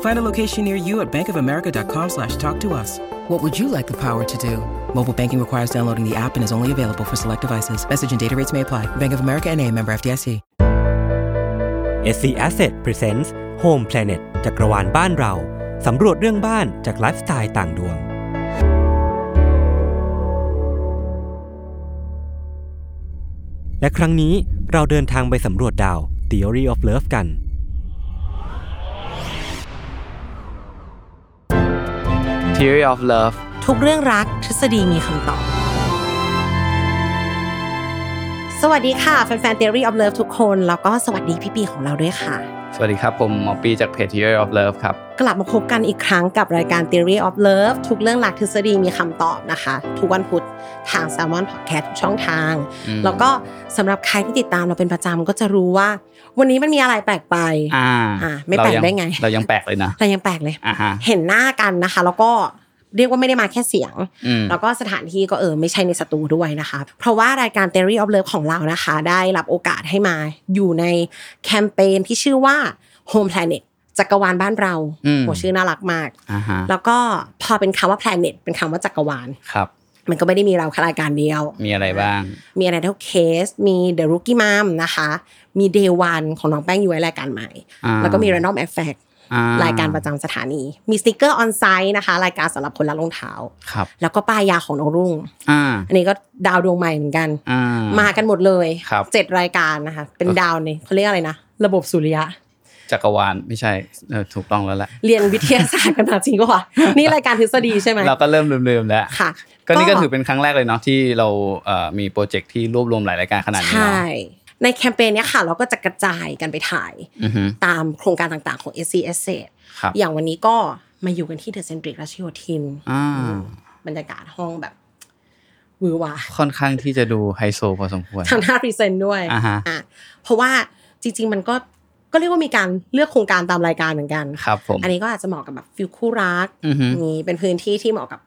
Find a location near you at bankofamerica.com slash talk to us. What would you like the power to do? Mobile banking requires downloading the app and is only available for select devices. Message and data rates may apply. Bank of America and a member FDIC. SC Asset Presents Home Planet จักรวาลบ้านเรา สำรวจเรื่องบ้านจากไลฟ์สไตล์ต่างดวง และครั้งนี้เราเดินทางไปสำรวจดาว Theory of Love กัน Theory of Love ทุกเรื่องรักทฤษฎีมีคำตอบ สวัสดีค่ะ แฟนๆ Theory of Love ทุกคน แล้วก็สวัสดีพี่ปีของเราด้วยค่ะสวัสดีครับ ผมหมอปีจากเพจ Theory of Love ครับ กลับมาพบกันอีกครั้งกับรายการ Theory of Love ทุกเรื่องรักทฤษฎีมีคำตอบนะคะ ทุกวันพุธทาง Salmon Podcast ทุกช่องทางอืมแล้วก็สำหรับใครที่ติดตามเราเป็นประจำก็จะรู้ว่า วันนี้มันมีอะไรแปลกไปอ่าอ่าไม่แปลกเรายังได้ไง เรายังแปลกเลยนะเรายังแปลกเลยอ่าฮะเห็นหน้ากันนะคะ แล้วก็ เรียกว่าไม่ได้มาแค่เสียงอืมแล้วก็สถานที่ก็เออไม่ใช่ในสตูด้วยนะคะ เพราะว่ารายการ Theory of Love ของเรานะคะ ได้รับโอกาสให้มาอยู่ในแคมเปญที่ชื่อว่า Home Planet จักรวาลบ้านเราอืมโหชื่อน่ารักมากอ่าฮะแล้วก็พอเป็นคำว่า planet เป็นคำว่าจักรวาลครับมันก็ไม่ได้มีเราแค่รายการเดียว มีอะไรบ้าง มีอะไรเท่าเคส มี The Rookie Mom นะคะ มี Day One ของน้องแป้งอยู่ไว้รายการใหม่อ่าแล้วก็มี Random Effect อ่ รายการประจำสถานี มีสติกเกอร์ออนไซต์นะคะ รายการสำหรับคนรักรองเท้าครับแล้วก็ป้ายยาของน้องรุ่งอ่าอันนี้ก็ดาวดวงใหม่เหมือนกันอ่ามากันหมดเลยครับเจ็ดรายการนะคะ เป็นดาวในเขาเรียกอะไรนะ ระบบสุริยะจักรวาลไม่ใช่เออถูกต้องแล้วแหละเรียนวิทยาศาสตร์กันมาจริงก็ว่านี่รายการทฤษฎีใช่ไหมเราก็เริ่มลืมๆแล้วค่ะ ก็นี่ก็ถือเป็นครั้งแรกเลยเนาะที่เราเอ่อมีโปรเจกต์ที่รวบรวมหลายรายการขนาดนี้ใช่เนาะ ในแคมเปญเนี้ยค่ะ เราก็จะกระจายกันไปถ่ายอือฮึตามโครงการต่างๆของ SC Asset ครับอย่างวันนี้ก็มาอยู่กันที่ The Centric รัชโยธินอ่าบรรยากาศห้องแบบหวือหวาค่อนข้างที่จะดูไฮโซพอสมควรทางหน้าพรีเซนต์ด้วยอ่าฮะอะเพราะว่าจริง ๆ มันก็ก็เรียกว่ามีการเลือกโครงการตามรายการเหมือนกันครับผมอันนี้ก็อาจจะเหมาะกับแบบ feel คู่รักอือฮึนี่เป็นพื้นที่ที่เหมาะกับ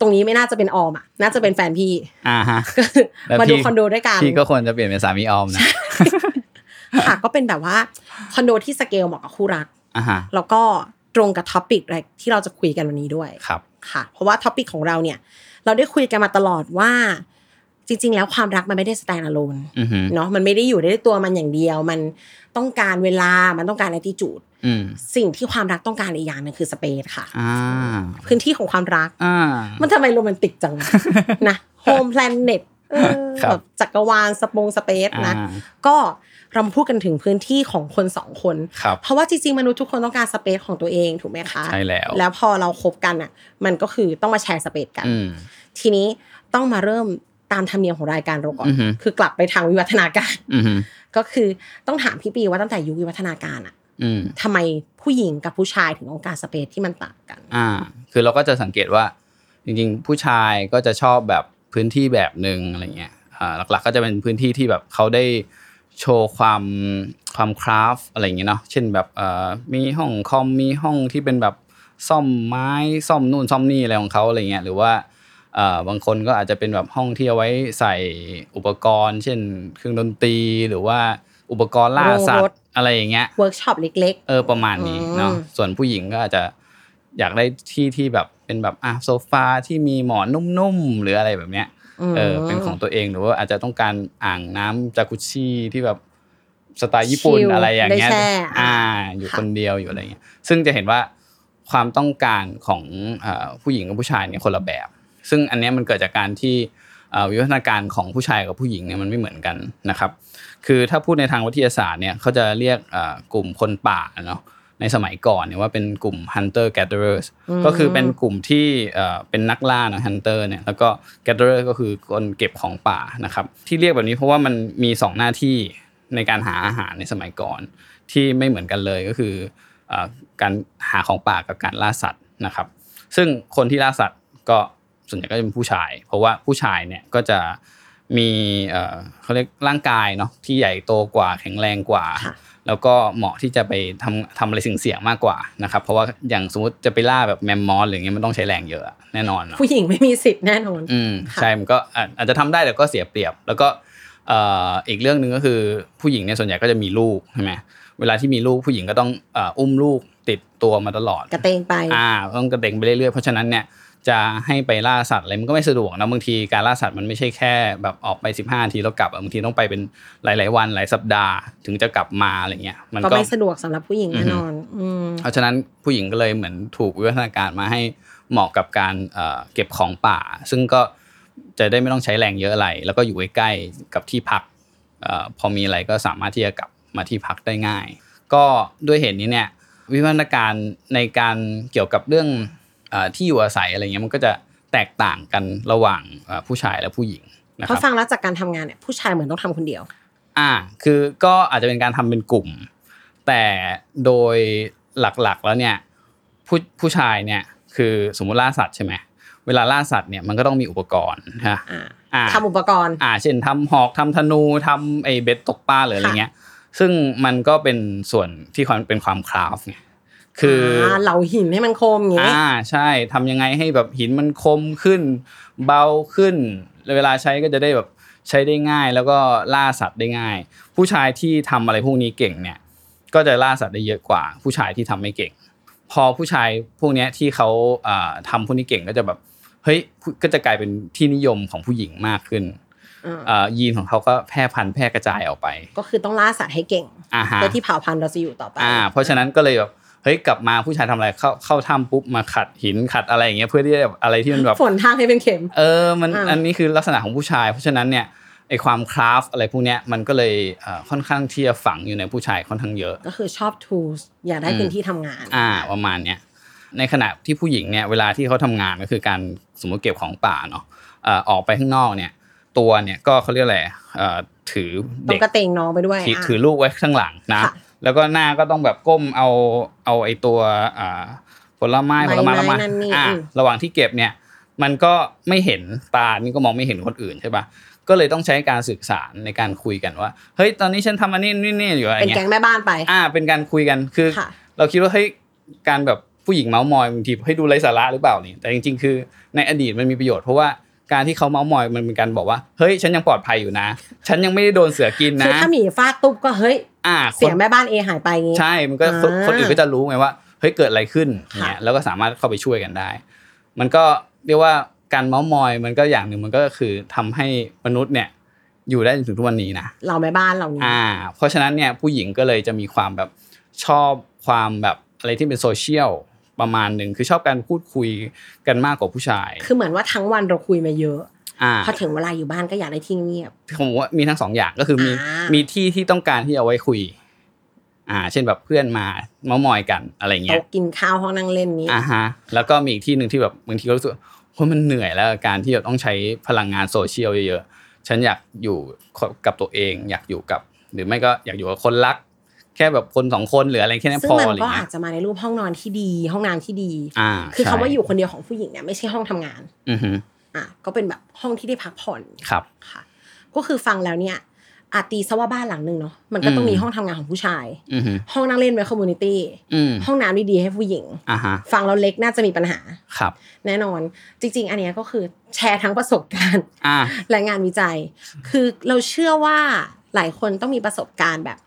ตรงนี้ไม่น่าจะเป็นออมอะน่าจะเป็นแฟนพี่อ่าฮะก็คือแล้วมาดูพี่คอนโดด้วยกันพี่ก็ควรจะเปลี่ยนเป็นสามีออมนะค่ะก็เป็นแบบว่าคอนโดที่สเกลเหมาะกับคู่รักอ่าฮะแล้วก็ตรงกับ topic อะไรที่เราจะคุยกันวันนี้ด้วยครับค่ะ เพราะว่า topic ของเราเนี่ย เราได้คุยกันมาตลอดว่า จริง ๆ แล้วความรักมันไม่ได้ stand alone อือฮึเนาะมันไม่ได้อยู่ได้ตัวมันอย่างเดียว มันต้องการเวลามันต้องการ attitude อืมสิ่งที่ความรักต้องการอีกอย่างหนึงคือ space ค่ะอ่าพื้นที่ของความรักอ่ามันทำไมโรแมนติกจังนะ home planet ครับแบบจักรวาลสปง space นะอ่าก็เรามาพูดกันถึงพื้นที่ของคนสองคนครับเพราะว่าจริงๆมนุษย์ทุกคนต้องการ space ของตัวเองถูกไหมคะใช่แล้ว แล้วพอเราคบกันอะ มันก็คือต้องมาแชร์ space กันอืมทีนี้ต้องมาเริ่ม ตามธรรมเนียมของรายการเราก่อนอือฮึคือกลับไปทางวิวัฒนาการอืมก็คือต้องถามพี่ปีว่าตั้งแต่ยุควิวัฒนาการอะอืมทำไมผู้หญิงกับผู้ชายถึงต้องการสเปซที่มันต่างกัน อ่า คือเราก็จะสังเกตว่า จริงๆ ผู้ชายก็จะชอบแบบพื้นที่แบบหนึ่งอะไรเงี้ยอ่าหลักๆ ก็จะเป็นพื้นที่ที่แบบเขาได้โชว์ความความคราฟอะไรอย่างเงี้ยเนาะเช่นแบบเอ่อมีห้องคอมมีห้องที่เป็นแบบซ่อมไม้ซ่อมนู่นซ่อมนี่อะไรของเขาอะไรเงี้ยหรือว่าเอ่อ บางคนก็อาจจะเป็นแบบห้องที่เอาไว้ใส่อุปกรณ์ เช่น เครื่องดนตรีหรือว่าอุปกรณ์ล่าสัตว์โรงรถอะไรอย่างเงี้ยเวิร์กช็อปเล็กเออประมาณนี้เนาะอืมส่วนผู้หญิงก็อาจจะอยากได้ที่ที่แบบเป็นแบบอะโซฟาที่มีหมอนนุ่มๆหรืออะไรแบบเนี้ยอืมเออเป็นของตัวเองหรือว่าอาจจะต้องการอ่างน้ำจากุซซี่ที่แบบสไตล์ญี่ปุ่น chill อะไรอย่างเงี้ยได้แช่อ่าอ่า อยู่ค่ะคนเดียวอยู่อะไรเงี้ยซึ่งจะเห็นว่าความต้องการของเอ่อผู้หญิงกับผู้ชายเนี่ยคนละแบบ ซึ่งอันเนี้ยมันเกิดจากการที่เอ่อวิวัฒนาการของผู้ชายกับผู้หญิงเนี่ยมันไม่เหมือนกันนะครับ คือถ้าพูดในทางวิทยาศาสตร์เนี่ยเขาจะเรียกเอ่อกลุ่มคนป่าเนาะในสมัยก่อนเนี่ยว่าเป็นกลุ่ม hunter gatherers ก็คือเป็นกลุ่มที่เอ่อเป็นนักล่าเนาะ hunter เนี่ยแล้วก็ gatherer ก็คือคนเก็บของป่านะครับที่เรียกแบบนี้เพราะว่ามันมีสองหน้าที่ในการหาอาหารในสมัยก่อน ที่ไม่เหมือนกันเลยก็คือเอ่อการหาของป่ากับการล่าสัตว์นะครับ ซึ่งคนที่ล่าสัตว์ก็ ส่วนใหญ่ก็จะเป็นผู้ชาย เพราะว่าผู้ชายเนี่ยก็จะมีเอ่อเขาเรียกร่างกายเนาะที่ใหญ่โตกว่าแข็งแรงกว่าค่ะแล้วก็เหมาะที่จะไปทำทำอะไรเสี่ยงๆมากกว่านะครับเพราะว่าอย่างสมมติจะไปล่าแบบแมมมอสหรืออย่างเงี้ยมันต้องใช้แรงเยอะแน่นอนเนาะผู้หญิงไม่มีสิทธิ์แน่นอนอืมค่ะใช่มันก็อาจอาจจะทำได้แต่ก็เสียเปรียบ แล้วก็เอ่ออีกเรื่องหนึ่งก็คือผู้หญิงเนี่ยส่วนใหญ่ก็จะมีลูกใช่ไหมเวลาที่มีลูกผู้หญิงก็ต้องเอ่ออุ้มลูกติดตัวมาตลอดกระเตงไปอ่าต้องกระเด็งไปเรื่อยๆเพราะฉะนั้นเนี่ย จะให้ไปล่าสัตว์อะไรมันก็ไม่สะดวกนะบางทีการล่าสัตว์มันไม่ใช่แค่แบบออกไป 15นาทีแล้วกลับอะบางทีต้องไปเป็นหลาย ๆ วันหลายสัปดาห์ถึงจะกลับมาอะไรเงี้ยมันก็ก็ไม่สะดวกสำหรับผู้หญิงแน่นอนอืมเพราะฉะนั้นผู้หญิงก็เลยเหมือนถูกวิวัฒนาการมาให้เหมาะกับการเอ่อเก็บของป่า ซึ่งก็จะได้ไม่ต้องใช้แรงเยอะอะไร แล้วก็อยู่ใกล้ๆกับที่พักเอ่อพอมีอะไรก็สามารถที่จะกลับมาที่พักได้ง่าย ก็ด้วยเหตุนี้เนี่ยวิวัฒนาการในการเกี่ยวกับเรื่องเอ่อ ที่อยู่อาศัยอะไรเงี้ยมันก็จะแตกต่างกันระหว่างเอ่อผู้ชายและผู้หญิงนะเพครัราะบฟังแล้วจากการทำงานเนี่ยผู้ชายเหมือนต้องทำคนเดียว อ่า คือก็อาจจะเป็นการทำเป็นกลุ่ม แต่โดยหลักๆแล้วเนี่ยผู้ผู้ชายเนี่ยคือสมมติล่าสัตว์ใช่ไหมเวลาล่าสัตว์เนี่ยมันก็ต้องมีอุปกรณ์ฮะอ่าอ่าทำอุปกรณ์อ่าเช่นทำหอกทำธนูทำไอ้เบ็ดตกปลาหรืออะไรเงี้ยซึ่งมันก็เป็นส่วนที่ความเป็นความคราฟต์ไง คืออเหลาหินให้มันคมอย่างงี้อ่าใช่ทำยังไงให้แบบหินมันคมขึ้น เบาขึ้น เวลาใช้ก็จะได้แบบใช้ได้ง่าย แล้วก็ล่าสัตว์ได้ง่าย ผู้ชายที่ทำอะไรพวกนี้เก่งเนี่ย ก็จะล่าสัตว์ได้เยอะกว่า ผู้ชายที่ทำไม่เก่ง พอผู้ชายพวกเนี้ยที่เขาอ่าทำพวกนี้เก่งก็จะแบบเฮ้ยก็จะกลายเป็นที่นิยมของผู้หญิงมากขึ้นอ่าอ่ายีนของเขาก็แพร่พันธุ์แพร่กระจายออกไป ก็คือต้องล่าสัตว์ให้เก่งอ่าฮะเพื่อที่เผ่าพันธุ์เราจะอยู่ต่อไปอ่าเพราะฉะนั้นก็เลยแบบ เฮ้ยกลับมาผู้ชายทำอะไรเข้าเข้าถ้ำปุ๊บมาขัดหินขัดอะไรอย่างเงี้ยเพื่อที่จะแบบอะไรที่มันแบบฝนทางให้เป็นเข็ม เออมันอ่าอันนี้คือลักษณะของผู้ชาย เพราะฉะนั้นเนี่ยไอความคราฟอะไรพวกเนี้ยมันก็เลยเอ่อค่อนข้างที่จะฝังอยู่ในผู้ชายค่อนข้างเยอะ ก็คือชอบ tools อยากได้พื้นที่ทำงาน อ่าประมาณเนี้ยในขณะที่ผู้หญิงเนี่ยเวลาที่เขาทำงานก็คือการสมมติเก็บของป่าเนาะเอ่อออกไปข้างนอกเนี่ยตัวเนี่ยก็เขาเรียกอะไรเอ่อถือต้อเด็งกกระเตงน้องไปด้วยถืออะถือลูกไว้ข้างหลังนะค่ะ แล้วก็หน้าก็ต้องแบบก้มเอาเอาไอตัวอ่าผลไม้ผลไม้ใบละไม้มานั่นนี่อ่าอืมระหว่างที่เก็บเนี่ย มันก็ไม่เห็นตานี่ก็มองไม่เห็นคนอื่นใช่ปะก็เลยต้องใช้การสื่อสารในการคุยกันว่า เฮ้ย ตอนนี้ฉันทำอันนี้นี่นี่อยู่อะไรเป็นเงี้แก๊ยงแม่บ้านไป อ่า เป็นการคุยกัน คือค่ะเราคิดว่าเฮ้ย การแบบผู้หญิงเมาส์มอยบางทีให้ดูไร้สาระหรือเปล่านี่ แต่จริง ๆ คือในอดีตมันมีประโยชน์เพราะว่า การที่เขาเมาส์มอยมันเป็นการบอกว่าเฮ้ยฉันยังปลอดภัยอยู่นะ ฉันยังไม่ได้โดนเสือกินคือนะถ้าหมีฟาดตุ๊บก็เฮ้ยอ่าเสียคนแม่บ้านเอหายไปอย่างงี้ใช่มันก็คนอ่าคนอื่นก็จะรู้ไงว่าเฮ้ยเกิดอะไรขึ้นค่ะเนี่ยแล้วก็สามารถเข้าไปช่วยกันได้ มันก็เรียกว่าการเมาส์มอยมันก็อย่างหนึ่งมันก็คือทำให้มนุษย์เนี่ยอยู่ได้จนถึงทุกวันนี้นะเราแม่บ้านเรานี่อ่า เพราะฉะนั้นเนี่ยผู้หญิงก็เลยจะมีความแบบชอบความแบบอะไรที่เป็นโซเชียล ประมาณหนึ่งคือชอบการพูดคุยกันมากกว่าผู้ชาย คือเหมือนว่าทั้งวันเราคุยมาเยอะอ่าพอถึงเวลาอยู่บ้านก็อยากได้ที่เงียบผมว่ามีทั้งสองอย่างก็คือมีอ่ามีมีที่ที่ต้องการที่เอาไว้คุย อ่า เช่นแบบเพื่อนมาเมาส์มอยกันอะไรเงี้ยโต๊ะกินข้าวห้องนั่งเล่นนี้อ่าฮะ แล้วก็มีอีกที่หนึ่งที่แบบบางทีก็รู้สึกว่ามันเหนื่อยแล้วกับการที่แบบต้องใช้พลังงานโซเชียลเยอะๆฉันอยากอยู่กับตัวเอง อยากอยู่กับ หรือไม่ก็อยากอยู่กับคนรัก แค่แบบคนสองคนหรืออะไรแค่นั้นซึ่งพอมันอะไรก็เงี้อายจจะมาในรูปห้องนอนที่ดี ห้องน้ำที่ดีอ่าคือคำใช่ว่าอยู่คนเดียวของผู้หญิงเนี่ยไม่ใช่ห้องทำงานอือฮึอะก็เป็นแบบห้องที่ได้พักผ่อนครับค่ะ ก็คือฟังแล้วเนี่ยอ่าตีซะว่าบ้านหลังหนึ่งเนาะมันก็ต้องอืมมีห้องทำงานของผู้ชายอือฮึห้องนั่งเล่นไว้ community อืมห้องน้ำดีๆให้ผู้หญิงอ่าฮะฟังแล้วเล็กน่าจะมีปัญหาครับ แน่นอนจริง ๆ อันเนี้ยก็คือแชร์ทั้งประสบการณ์อ่าและงานวิจัย คือเราเชื่อว่าหลายคนต้องมีประสบการณ์แบบ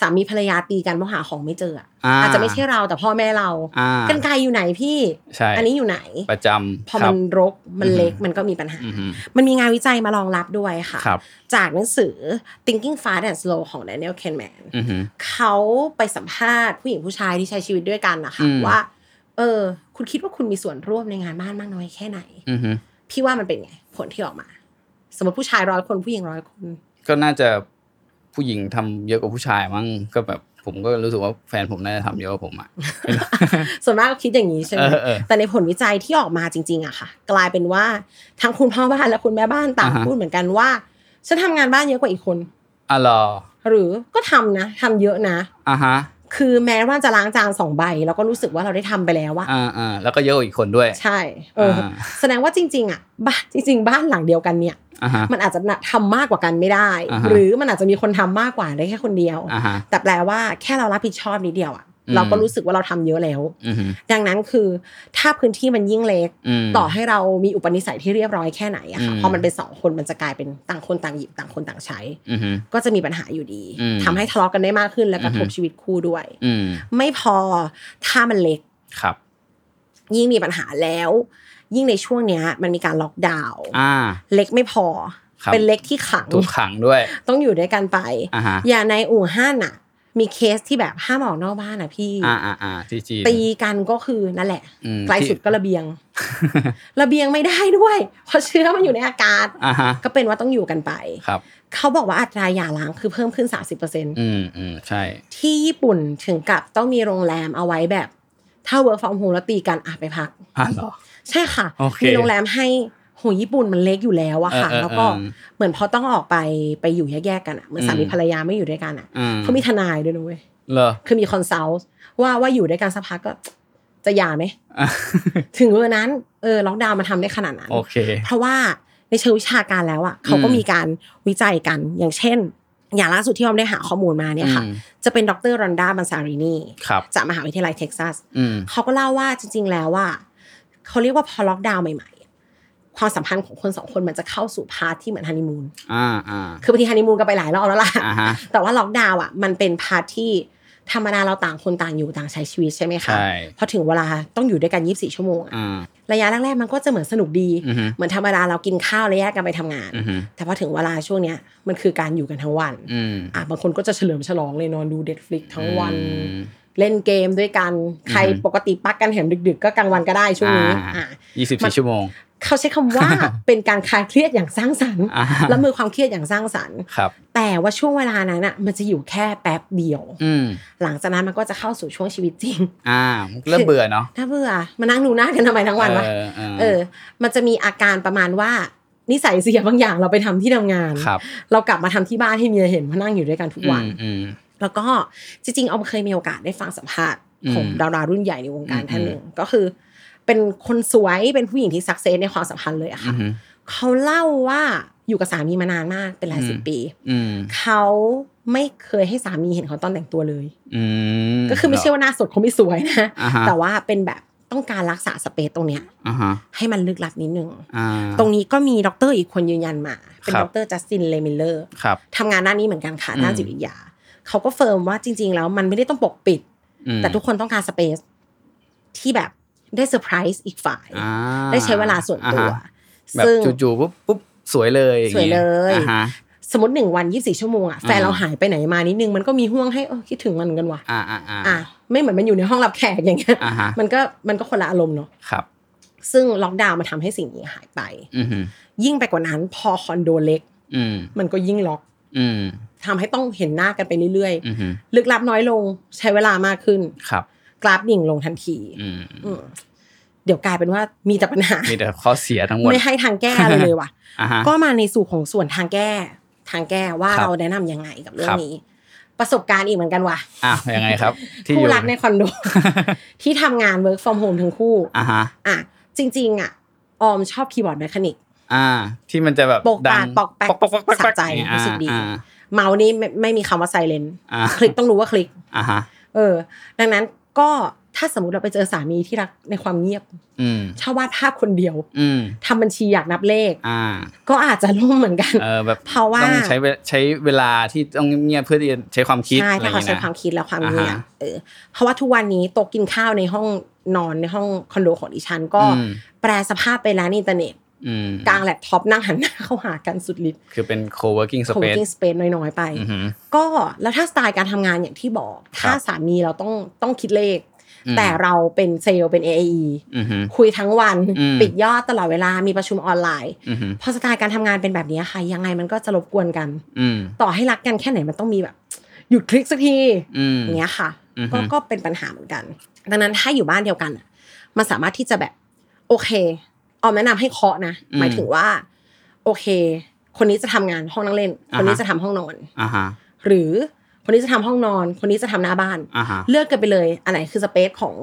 สามีภรรยาตีกันเพราะหาของไม่เจออะอ่าอาจจะไม่ใช่เราแต่พ่อแม่เราอ่ากรรไกรอยู่ไหนพี่ใช่อันนี้อยู่ไหนประจำพอครัมับนรกมันเล็กอือฮึมันก็มีปัญหาอือฮึมันมีงานวิจัยมารองรับด้วยค่ะครับจากหนังสือ Thinking Fast and Slow ของ Daniel Kahneman อือฮึเขาไปสัมภาษณ์ผู้หญิงผู้ชายที่ใช้ชีวิตด้วยกันนะคะอืมว่า เออ คุณคิดว่าคุณมีส่วนร่วมในงานบ้านมากน้อยแค่ไหนอือฮึพี่ว่ามันเป็นไง ผลที่ออกมา สมมติผู้ชายร้อยคนผู้หญิงร้อยคนก็น่าจะ ผู้หญิงทำเยอะกว่าผู้ชายมั้งก็แบบผมก็รู้สึกว่าแฟนผมน่าจะทำเยอะกว่าผมอะส่วนมากก็คิดอย่างนี้ใช่ไหมเออเออแต่ในผลวิจัยที่ออกมาจริง ๆอะค่ะ กลายเป็นว่าทั้งคุณพ่อบ้านและคุณแม่บ้านต่างอ่าฮะพูดเหมือนกันว่าฉันทำงานบ้านเยอะกว่าอีกคนอะเหรอหรือก็ทำนะทำเยอะนะอะฮะคือแม้ว่าจะล้างจานสองใบเราก็รู้สึกว่าเราได้ทำไปแล้วอะอ่าอ่าแล้วก็เยอะกว่าอีกคนด้วย ใช่เอออาแสดงว่าจริง ๆอะบ้านจริง ๆ บ้านหลังเดียวกันเนี่ยอ่าฮะ มันอาจจะทำมากกว่ากันไม่ได้อ่าฮะหรือมันอาจจะมีคนทำมากกว่าได้แค่คนเดียวอ่าฮะแต่แปลว่าแค่เรารับผิดชอบนิดเดียวอะอืมเราก็รู้สึกว่าเราทำเยอะแล้วอือฮึดังนั้นคือถ้าพื้นที่มันยิ่งเล็กอืมต่อให้เรามีอุปนิสัยที่เรียบร้อยแค่ไหนอะค่ะอืมพอมันเป็นสองคนมันจะกลายเป็นต่างคนต่างหยิบต่างคนต่างใช้อือฮึก็จะมีปัญหาอยู่ดีอืมทำให้ทะเลาะกันได้มากขึ้นและกระทบอือฮึชีวิตคู่ด้วยอืมไม่พอถ้ามันเล็กครับ ยิ่งมีปัญหาแล้ว ยิ่งในช่วงเนี้ยมันมีการล็อกดาวน์อ่าเล็กไม่พอครับเป็นเล็กที่ขังถูกขังด้วย ต้องอยู่ด้วยกันไปอ่าฮะอย่าในอู่ฮั่นอะ มีเคสที่แบบห้ามออกนอกบ้านอะพี่อ่าอ่าอ่าที่จีนตีกันก็คือนั่นแหละอืมไกลสุดก็ระเบียง ระเบียงไม่ได้ด้วย เพราะเชื้อมันอยู่ในอากาศอ่าฮะก็เป็นว่าต้องอยู่กันไปครับเขาบอกว่าอัตราหย่าร้างคือเพิ่มขึ้น 30%อืมอืมใช่ ที่ญี่ปุ่นถึงกับต้องมีโรงแรมเอาไว้แบบ ถ้า work from home แล้วตีกันอะไปพักอ่าเหรอ ใช่ค่ะโอเคมีโรงแรมให้โหญี่ปุ่นมันเล็กอยู่แล้วอะค่ะเออเออแล้วก็เออเหมือนพอต้องออกไปไปอยู่แยกๆกันอะเหมือนสามีอืมภรรยาไม่อยู่ด้วยกันอะอืมเขามีทนายด้วยนะเว้ยเหรอคือมี consult ว่าว่าอยู่ด้วยกันสักพักก็จะหย่าไหมอะถึงเวลานั้นเออล็อกดาวน์มาทำได้ขนาดนั้นโอเคเพราะว่าในเชิงวิชาการแล้วอะเขาก็อืมมีการวิจัยกันอย่างเช่น อย่างล่าสุดที่ออมได้หาข้อมูลมาเนี่ยค่ะอืมจะเป็นดรรอนดาบันซารินีครับจากมหาวิทยาลัยเท็กซัสอืมเขาก็เล่าว่าจริง ๆ แล้วว่า เขาเรียกว่าพอล็อกดาวน์ใหม่ๆอะความสัมพันธ์ของคนสองคนมันจะเข้าสู่ part ที่เหมือนฮันนีมูนอ่าอ่าคือบางทีฮันนีมูนก็ไปหลายรอบแล้วล่ะอ่าฮะแต่ว่าล็อกดาวน์อะมันเป็น part ที่ธรรมดาเราต่างคนต่างอยู่ต่างใช้ชีวิตใช่ไหมคะใช่พอถึงเวลาต้องอยู่ด้วยกัน 24 ชั่วโมงอะอ่าระยะแรกๆมันก็จะเหมือนสนุกดีอือฮึเหมือนธรรมดาเรากินข้าวแล้วแยกกันไปทำงานอือฮึแต่พอถึงเวลาช่วงเนี้ยมันคือการอยู่กันทั้งวันอืมอะบางคนก็จะเฉลิมฉลองเลยนอนดู Netflix ทั้งวันอืม เล่นเกมด้วยกัน ใครอือฮึปกติปักกันเห็นดึก ๆ ก็กลางวันก็ได้ช่วงนี้อ่าอะยี่สิบมัสี่นชั่วโมง เขาใช้คำว่าเป็นการคลายเครียดอย่างสร้างสรรค์อ่าและมือความเครียดอย่างสร้างสรรค์ครับ แต่ว่าช่วงเวลานั้นอะมันจะอยู่แค่แป๊บเดียวอืมหลังจากนั้นมันก็จะเข้าสู่ช่วงชีวิตจริง อ่าเริ่มเบื่อเนาะถ้าเบื่อมานั่งดูหน้ากันทำไมทั้งวันวะเออเออเออมันจะมีอาการประมาณว่านิสัยเสียบางอย่างเราไปทำที่ทำงานครับเรากลับมาทำที่บ้านให้เมียเห็นมานั่งอยู่ด้วยกันทุกวันอืมอืม แล้วก็จริงๆออมเคยมีโอกาสได้ฟังสัมภาษณ์อืมของดารารุ่นใหญ่ในวงการอืมท่านหนึ่งก็คือ เป็นคนสวยเป็นผู้หญิงที่ success ในความสัมพันธ์เลยอะอืค่ะเขาเล่าว่าอยู่กับสามีมานานมากเป็นหลายสิบอืมปีอืมเขาไม่เคยให้สามีเห็นเขาตอนแต่งตัวเลยอืมก็คือไม่ใช่ว่าหน้าสดเขาไม่สวยนะอ่าฮะแต่ว่าเป็นแบบต้องการรักษา space ตรงเนี้ยอ่าฮะให้มันลึกลับนิดนึงอ่าตรงนี้ก็มีด็อกเตอร์อีกคนยืนยันมา เป็นครับด็อกเตอร์ Justin Lehmiller ครับทำงานด้านนี้เหมือนกันค่ะอืมด้านจิตวิทยา เขาก็ firm ว่าจริง ๆ แล้วมันไม่ได้ต้องปกปิดอืมแต่ทุกคนต้องการ space ที่แบบได้เซอร์ไพรส์อีกฝ่ายอ่าได้ใช้เวลาส่วนตัวอ่าฮะแบบซึ่งจู่ๆปุ๊บปุ๊บสวยเลยอางสวยงี้เลยอ่าฮะสมมติหนึ่งวันยี่สิบสี่ชั่วโมงอะแฟนอ่าเราหายไปไหนมานิดนึงมันก็มีห่วงให้เออคิดถึงมันเหมือนกันว่ะอ่าอ่าอ่าอะไม่เหมือนมันอยู่ในห้องรับแขกอย่างเงี้ยอ่าฮะมันก็มันก็คนละอารมณ์เนาะครับ ซึ่งล็อกดาวน์มาทำให้สิ่งนี้หายไปอืมยิ่งไปกว่านั้นพอคอนโดเล็กอืมมันก็ยิ่งล็อกอืม ทำให้ต้องเห็นหน้ากันไปเรื่อยอืมๆลึกลับน้อยลงใช้เวลามากขึ้นครับ กราฟดิ่งลงทันทีอืมอืมเดี๋ยวกลายเป็นว่ามีแต่ปัญหา มีแต่ข้อเสียทั้งหมด ไม่ให้ทางแก้เลยเลยว่ะอ่าฮะก็มาในสู่ของส่วนทางแก้ ทางแก้ว่าครับเราแนะนำยังไงกับเรื่อคงรับนี้ ประสบการณ์อีกเหมือนกันว่ะอะยังไงครับที่อคู่ยู่รักในคอนโดที่ทำงาน work from home ทั้งคู่อ่าฮะอะจริง ๆ อะ ออมชอบคีย์บอร์ดแมคานิกอ่า ที่มันจะแบบปกดัปางกปอกแปกปอกปอกปอกสะใจอย่างเงี้ยรู้สึกดีอ่า เมาส์นี่ไม่ไม่มีคำว่าไซเลนอ่าคลิกต้องรู้ว่าคลิกอ่าฮะเออ ดังนั้นก็ถ้าสมมติเราไปเจอสามีที่รักในความเงียบอืมชอบวาดภาพคนเดียวอืมทำบัญชีอยากนับเลขอ่าก็อาจจะร่วมเหมือนกันเออแบบเพราะว่าต้องใช้เวใช้เวลาที่ต้องเงียบเพื่อที่จะใช้ความคิดใช่อะไรอถ้าย่างเขาเงี้ใช้ยความนะคิดและความเงียบอ่าฮะเออเพราะว่าทุกวันนี้โต๊ะกินข้าวในห้องนอนในห้องคอนโดของดิฉันก็อืมแปลสภาพไปร้านอินเทอร์เน็ตอืม กลางแล็ปท็อปนั่งหันหน้าเข้าหากันสุดฤทธิ์คือเป็น co-working โค space กิ้งสเปซน้อยๆ ไปอือหือก็แล้วถ้าสไตล์การทำงานอย่างที่บอก ถ้าครับสามีเราต้องต้องคิดเลขอืมแต่เราเป็นเซลล์เป็น AAE อือฮึคุยทั้งวันอืมปิดยอดตลอดเวลามีประชุมออนไลน์อือฮึพอสไตล์การทำงานเป็นแบบนี้ค่ะ ยังไงมันก็จะรบกวนกันอืมต่อให้รักกันแค่ไหนมันต้องมีแบบหยุดคลิกสักทีอืมอย่างเงี้ยค่ะอือฮึก็ก็เป็นปัญหาเหมือนกัน ดังนั้นถ้าอยู่บ้านเดียวกันอะมันสามารถที่จะแบบโอเค ออมแนะนำให้เคาะนะหมายถึงว่า โอเค คนนี้จะทำงานห้องนั่งเล่น คนนี้จะทำห้องนอนอ่าฮะหรือคนนี้จะทำห้องนอน คนนี้จะทำหน้าบ้านอ่าฮะเลือกกันไปเลยอันไหนคือสเปซของ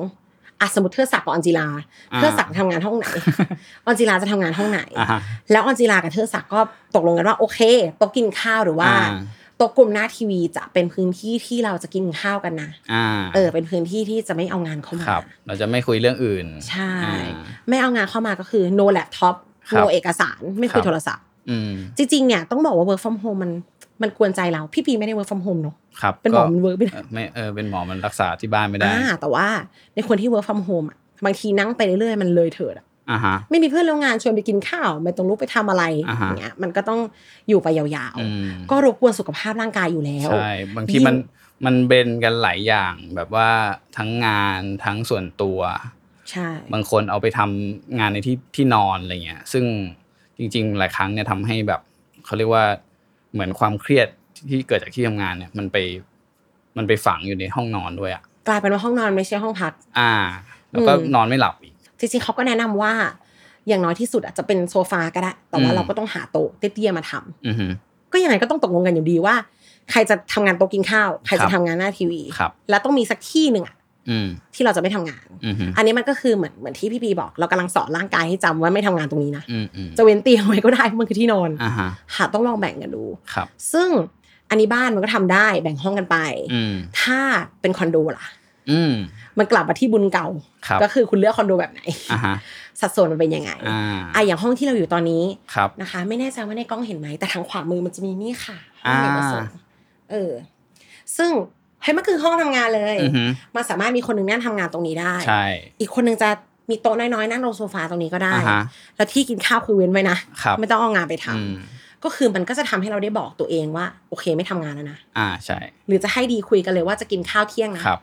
อะสมมติเทอศักดิ์กับออนจิลาอ่าเทอศักดิ์ทำงานห้องไหนออนจิลาจะทำงานห้องไหนอ่าฮะแล้วออนจิลากับเทอศักดิ์ก็ตกลงกันว่าโอเคโต๊ะกินข้าวหรือว่าอ่าโต๊ะกลุ่มหน้าทีวีจะเป็นพื้นที่ที่เราจะกินข้าวกันนะอ่าเออ เป็นพื้นที่ที่จะไม่เอางานเข้ามาครับเราจะไม่คุยเรื่องอื่น ใช่อ่าไม่เอางานเข้ามาก็คือ no laptop ครับ no เอกสารไม่คุยครับโทรศัพท์อืมจริงๆเนี่ยต้องบอกว่า work from home มันมันกวนใจเรา พี่ปีไม่ได้ work from home เนอะครับเป็นหมอก็มัน work ไม่ได้เออไม่เออเป็นหมอมันรักษาที่บ้านไม่ได้อ่าแต่ว่าในคนที่ work from home อะบางทีนั่งไปเรื่อยๆมันเลยเถิดอะ อ่าฮะไม่มีเพื่อนร่วมงานชวนไปกินข้าวไม่ต้องลุกไปทำอะไรอ่าฮะอย่างเงี้ยมันก็ต้องอยู่ไปยาวอืมๆก็รบกวนสุขภาพร่างกายอยู่แล้วใช่บางทีมันมันเบนกันหลายอย่างแบบว่าทั้งงานทั้งส่วนตัวใช่บางคนเอาไปทำงานในที่ที่นอนอะไรเงี้ยซึ่งจริง ๆ หลายครั้งเนี่ยทำให้แบบเขาเรียกว่าเหมือนความเครียดที่เกิดจากที่ทำงานเนี่ยมันไปมันไปฝังอยู่ในห้องนอนด้วยอะกลายเป็นว่าห้องนอนไม่ใช่ห้องพัก อ่า แล้วก็อืมนอนไม่หลับอีก จริงๆเขาก็แนะนำว่า อย่างน้อยที่สุดอาจจะเป็นโซฟาก็ได้ แต่ว่าอืมเราก็ต้องหาโต๊ะเตี้ยๆมาทำอือฮึก็ยังไงก็ต้องตกลงกันอยู่ดีว่า ใครจะทำงานโต๊ะกินข้าว ใครครัจะบทำงานหน้าทีวีครับแล้วต้องมีสักที่หนึ่งอะอืมที่เราจะไม่ทำงานอือฮึอันนี้มันก็คือเหมือนเหมือนที่พี่ปีบอก เรากำลังสอนร่างกายให้จำว่าไม่ทำงานตรงนี้นะอืมอืมจะเว้นเตียงไว้ก็ได้เพราะมันคือที่นอนอ่าฮะหาต้องลองแบ่งกันดูครับซึ่งอันนี้บ้านมันก็ทำได้แบ่งห้องกันไปอืมถ้าเป็นคอนโดล่ะอื มมันกลับมาที่บุญเก่าครับก็คือคุณเลือกคอนโดแบบไหนอ่าฮะสัดส่วนมันเป็นยังไงอ่าอะอย่างห้องที่เราอยู่ตอนนี้ครับนะคะ ไม่แน่ใจว่าในกล้องเห็นไหมแต่ทางขวามือมันจะมีนี่ค่ะห้อ่าองเอกสารเออ ซึ่งเฮ้ยมันคือห้องทำงานเลยอือฮึมันสามารถมีคนหนึ่งนั่งทำงานตรงนี้ได้ใช่อีกคนหนึ่งจะมีโต๊ะน้อยๆนั่งลงโซฟาตรงนี้ก็ได้อ่าฮะแล้วที่กินข้าวคือเว้นไว้นะครับไม่ต้องเอางานไปทำอืมก็คือมันก็จะทำให้เราได้บอกตัวเองว่า โอเคไม่ทำงานแล้วนะอ่าใช่ หรือจะให้ดีคุยกันเลยว่าจะกินข้าวเที่ยงนะครั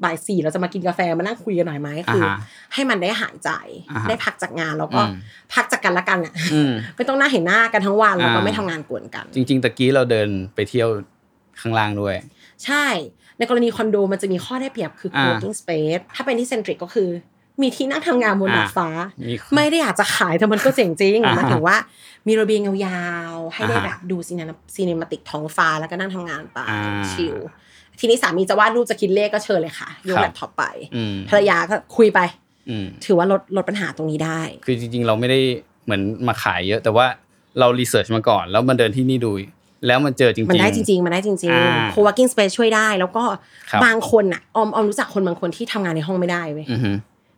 บบ่ายสี่เราจะมากินกาแฟมานั่งคุยกันหน่อยไหมคืออ่าฮะให้มันได้หายใจอ่าฮะได้พักจากงานแล้วก็อืมพักจากกันละกันอะอืมไม่ต้องหน้าเห็นหน้ากันทั้งวันแล้วก็อ่าไม่ทำงานกวนกัน จริง ๆตะกี้เราเดินไปเที่ยวข้างล่างด้วย ใช่ ในกรณีคอนโดมันจะมีข้อได้เปรียบคืออ่า co-working space ถ้าเป็นที่เซนทริกก็คือมีที่นั่งทำงานบนอ่าดาดฟ้ามีไม่ได้อยากจะขายแต่มันก็เจ๋งจริงอ่าหมายถึงว่า มีระเบียงยาวๆให้ได้อ่าแบบดู scene cinematic ท้องฟ้าแล้วก็นั่งทำงานไปอ่า chill ทีนี้สามีจะวาดรูปจะคิดเลขก็เชิญเลยค่ะยกครับแล็ปท็อปไปอืมภรรยาก็คุยไปอืมถือว่าลดลดปัญหาตรงนี้ได้ คือจริง ๆ เราไม่ได้เหมือนมาขายเยอะ แต่ว่าเรา research มาก่อน แล้วมันเดินที่นี่ดูแล้วมันเจอจริงๆ มันได้จริง ๆ มันได้จริงอ่าๆ co-working space ช่วยได้ แล้วก็ครับบางคนอะออมออมรู้จักคนบางคนที่ทำงานในห้องไม่ได้เว้ยอือฮึ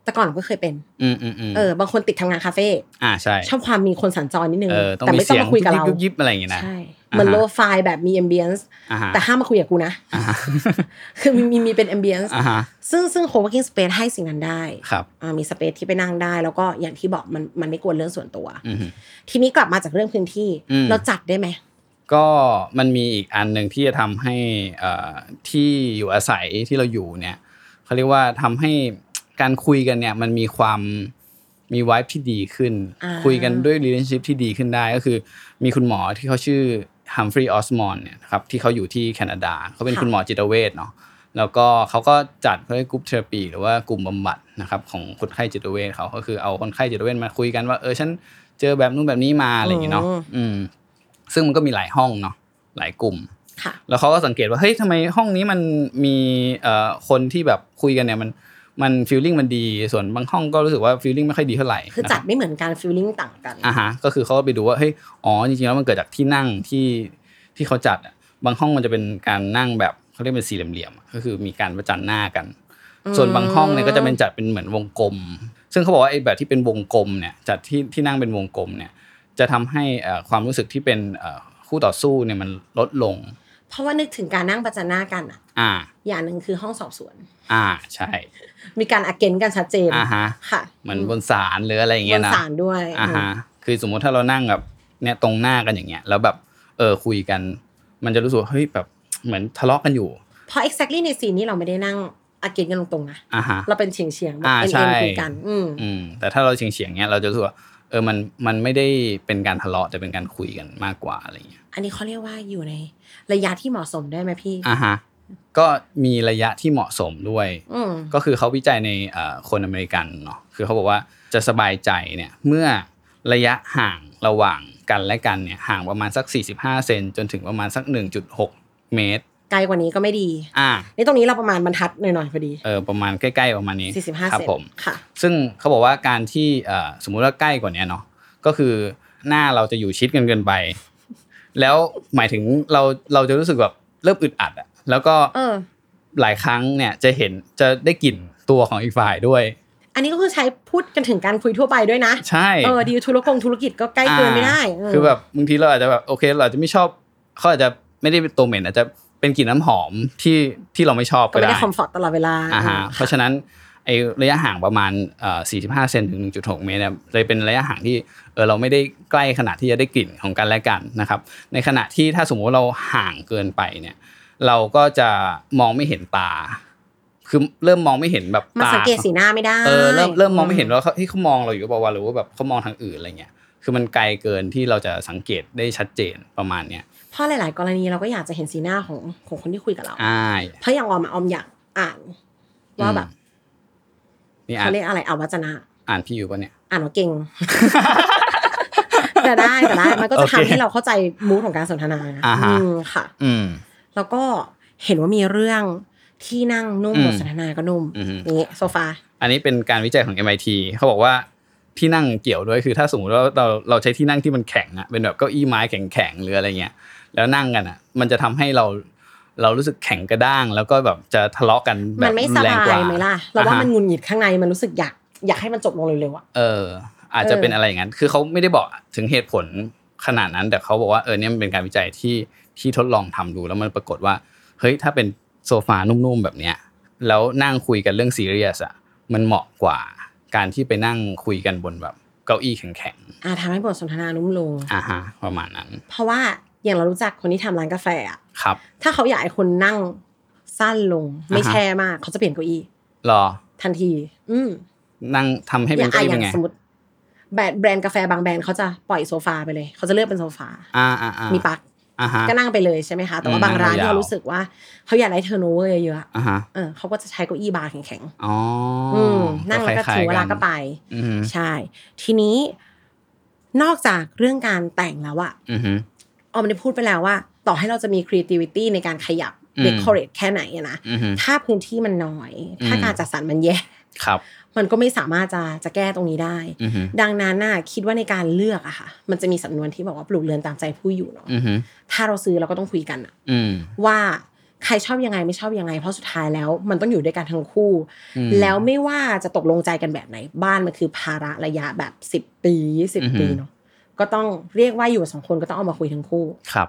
แต่ก่อนเราก็เคยเป็นอืมอืมอืมเออบางคนติดทำงานคาเฟ่อ่าใช่ชอบความมีคนสัญจรนิดนึงเออต้องแต่มีไม่ต้องเสียงมาคุยกับเรายุบยิบๆอะไรอย่างเงี้ยนะใช่อ่าฮะเหมือนโลไฟล์แบบมี ambience อ่าฮะแต่ห้ามมาคุยกับกูนะอ่าฮะคือมีมีมีเป็น ambience อ่าฮะซึ่งซึ่ง co-working space ให้สิ่งนั้นได้ครับอ่ามีสเปซที่ไปนั่งได้ แล้วก็อย่างที่บอกมันมันไม่กวนเรื่องส่วนตัวอือฮึทีนี้กลับมาจากเรื่องพื้นที่อืมเราจัดได้ไหมก็มันมีอีกอันหนึ่งที่จะทำให้เอ่อที่อยู่อาศัยที่เราอยู่เนี่ยเขาเรียกว่าทำให้ การคุยกันเนี่ยมันมีความมีวายที่ดีขึ้นอ่าคุยกันด้วย relationship ที่ดีขึ้นได้ก็คือ มีคุณหมอที่เขาชื่อ Humphry Osmond เนี่ยนะครับที่เขาอยู่ที่แคนาดาเขาเป็นคุณหมอจิตเวชเนาะแล้วก็เขาก็จัดเขาเรียก group therapy หรือว่ากลุ่มบำบัดนะครับของคนไข้จิตเวชเขาก็คือเอาคนไข้จิตเวชมาคุยกันว่าเออฉันเจอแบบนู้นแบบนี้มาอะไรอย่างเงี้ยเนาะอืมอืมซึ่งมันก็มีหลายห้องเนาะหลายกลุ่มค่ะแล้วเขาก็สังเกตว่าเฮ้ยทำไมห้องนี้มันมีเอ่อคนที่แบบคุยกันเนี่ยมัน มันฟีลลิ่งมันดีส่วนบางห้องก็รู้สึกว่าฟีลลิ่งไม่ค่อยดีเท่าไหร่คือจัดไม่เหมือนกัน feeling ต่างกันอ่าฮะก็คือเขาก็ไปดูว่าเฮ้ยอ๋อจริงๆแล้วมันเกิดจากที่นั่งที่ที่เขาจัดอะบางห้องมันจะเป็นการนั่งแบบเขาเรียกเป็นสี่เหลี่ยมๆอะก็คือมีการประจันหน้ากัน ส่วนบางห้องเนี่ยก็จะเป็นจัดเป็นเหมือนวงกลม ซึ่งเขาบอกว่าไอ้แบบที่เป็นวงกลมเนี่ยจัดที่ที่นั่งเป็นวงกลมเนี่ยจะทำให้เอ่อความรู้สึกที่เป็นเอ่อคู่ต่อสู้เนี่ยมันลดลง เพราะว่านึกถึงการนั่งประจันหน้ากันอะ อ่า อย่างหนึ่งคือห้องสอบสวน อ่าใช่ มีการอเกนกันชัดเจนอ่าฮะค่ะเหมือนบนศาลหรืออะไรอย่างบเงี้ยนนะศาลด้วยอ่าฮะคือสมมุติถ้าเรานั่งแบบเนี่ยตรงหน้ากันอย่างเงี้ย แล้วแบบเออคุยกัน มันจะรู้สึกว่าเฮ้ยแบบเหมือนทะเลาะกันอยู่เพราะ exactly ในซีนนี้เราไม่ได้นั่งอาเกนกันตรงๆนะอ่าฮะเราเป็นเฉียงเฉียงๆแบบอ่าเอ็นใช่เอ็นคุยกันอืมอืมแต่ถ้าเราเฉียงเฉียงๆเนี้ยเราจะรู้สึกว่า เออมันมันไม่ได้เป็นการทะเลาะแต่เป็นการคุยกันมากกว่าอะไรเงี้ยอันนี้เขาเรียกว่าอยู่ในระยะที่เหมาะสมได้ไหมพี่อ่าฮะก็มีระยะที่เหมาะสมด้วยอืมก็คือเขาวิจัยในเอ่อคนอเมริกันเนาะคือเขาบอกว่าจะสบายใจเนี่ยเมื่อระยะห่างระหว่างกันและกันเนี่ยห่างประมาณสัก 45 เซนจนถึงประมาณสัก 1.6 เมตร ไกลกว่านี้ก็ไม่ดี อ่า นี่ตรงนี้เราประมาณบรรทัดหน่อยๆพอดี เออประมาณใกล้ๆประมาณนี้45ครับเซนผมค่ะ ซึ่งเขาบอกว่าการที่เอ่อสมมุติว่าใกล้กว่านี้เนาะก็คือหน้าเราจะอยู่ชิดกันเกินไป แล้วหมายถึงเราเราจะรู้สึกแบบเริ่มอึดอัดอะแล้วก็เออหลายครั้งเนี่ยจะเห็นจะได้กลิ่นตัวของอีกฝ่ายด้วย อันนี้ก็คือใช้พูดกันถึงการคุยทั่วไปด้วยนะ ใช่เออดีลธุรกงธุรกิจก็ใกล้เกินไม่ได้เคือแบบบางทีเราอาจจะแบบโอเค เราอาจจะไม่ชอบเขาอาจจะไม่ได้เป็นตัวเหม็นอาจจะ เป็นกลิ่นน้ำหอมที่ที่เราไม่ชอบก็ก็ไม่ได้ได้คอมฟอร์ตตลอดเวลาอ่าฮะอืมเพราะฉะนั้นไอ้ระยะห่างประมาณเอ่อ45เซนถึง 1.6 เมตรเนี่ยเลยเป็นระยะห่างที่เออเราไม่ได้ใกล้ขนาดที่จะได้กลิ่นของกันและกันนะครับ ในขณะที่ถ้าสมมติว่าเราห่างเกินไปเนี่ย เราก็จะมองไม่เห็นตา คือเริ่มมองไม่เห็นแบบมาตาสังเกตสีหน้าไม่ได้เออเริ่มเริ่มมองไม่เห็นว่าเขาที่เขามองเราอยู่เปล่าวะหรือว่าแบบเขามองทางอื่นอะไรเงี้ยคือมันไกลเกินที่เราจะสังเกตได้ชัดเจนประมาณเนี้ย เพราะหลาย ๆ กรณีเราก็อยากจะเห็นสีหน้าของของคนที่คุยกับเราอ่าเพราะอย่างออมอะออมอยากอ่านว่าแบบนี่อ่าเขานเรียกอะไรอวัจนะ อ่านพี่อยู่ปะเนี่ย อ่านว่าเก่งแต่ได้แต่ได้มันก็จะโอเคทำให้เราเข้าใจมูดของการสนทนาอ่าฮะอืมค่ะ อืมแล้วก็เห็นว่ามีเรื่องที่นั่งนุ่มอืมบทสนทนาก็นุ่มอือฮึนี่โซฟา อันนี้เป็นการวิจัยของ MIT เขาบอกว่าที่นั่งเกี่ยวด้วยคือถ้าสมมติว่าเราเราใช้ที่นั่งที่มันแข็งอะเป็นแบบเก้าอี้ไม้แข็งๆหรืออะไรเงี้ย แล้วนั่งกันอะมันจะทำให้เราเรารู้สึกแข็งกระด้าง แล้วก็แบบจะทะเลาะกันแบมับนไม่สรุนแรงบากว่ายไหมล่ะเราว่าอ่ฮะมันหงุนหงิดข้างในมันรู้สึกอยากอยากให้มันจบลงเร็วๆอะเออ อาจจะเออเป็นอะไรอย่างนั้น คือเขาไม่ได้บอกถึงเหตุผลขนาดนั้น แต่เขาบอกว่าเออเนี่ยมันเป็นการวิจัยที่ที่ทดลองทำดูแล้วมันปรากฏว่า เฮ้ยถ้าเป็นโซฟานุ่มๆแบบเนี้ยแล้วนั่งคุยกันเรื่องซีเรียสอะมันเหมาะกว่าการที่ไปนั่งคุยกันบนแบบเก้าอี้แข็งอ่าทำให้บทสนทนานุ่มลงๆอ่าฮะประมาณนั้น เพราะว่า อย่างเรารู้จักคนที่ทำร้านกาแฟอะครับ ถ้าเขาอยากให้คนนั่งสั้นลงไม่อ่าฮะแช่มากเขาจะเปลี่ยนเก้าอี้รอ ทันที อืมนั่งทำให้อเป็นย่างเก้าอะอี้อเป็ย่านงไงสมมติแบรนด์แบรนด์กาแฟบางแบรนด์เขาจะปล่อยโซฟาไปเลยเขาจะเลือกเป็นโซฟาอ่าอ่าอ่ามีปลั๊กอ่าฮะก็นั่งไปเลยใช่ไหมคะ แต่ว่าอืมบางร้านนั่งยาวที่เรารู้สึกว่าเขาอยากได้เทอร์โนเวอร์เยอะอ่าฮะๆเออเขาก็จะใช้เก้าอี้บาร์แข็งอ๋อๆออืมนั่งแล้วก็คยๆถึงเวลาก็ไปอือฮึใช่ ทีนี้นอกจากเรื่องการแต่งแล้วอะ อือฮึออมได้พูดไปแล้วว่า ต่อให้เราจะมี creativity ในการขยับอืม decorate แค่ไหนอะนะอือฮึถ้าพื้นที่มันน้อย ถ้าอืมการจัดสรรมันแย่ครับ มันก็ไม่สามารถจะจะแก้ตรงนี้ได้อือฮึดังนั้นน่ะคิดว่าในการเลือกอะค่ะ มันจะมีสำนวนที่บอกว่าปลูกเรือนตามใจผู้อยู่เนาะอือฮึถ้าเราซื้อเราก็ต้องคุยกันอะอืมว่าใครชอบยังไงไม่ชอบยังไง เพราะสุดท้ายแล้ว มันต้องอยู่ด้วยกันทั้งคู่อืมแล้วไม่ว่าจะตกลงใจกันแบบไหน บ้านมันคือภาระระยะแบบสิบปีสิบอือฮึปีเนาะ ก็ต้องเรียกว่าอยู่สองคนก็ต้องเอามาคุยทั้งคู่ครับ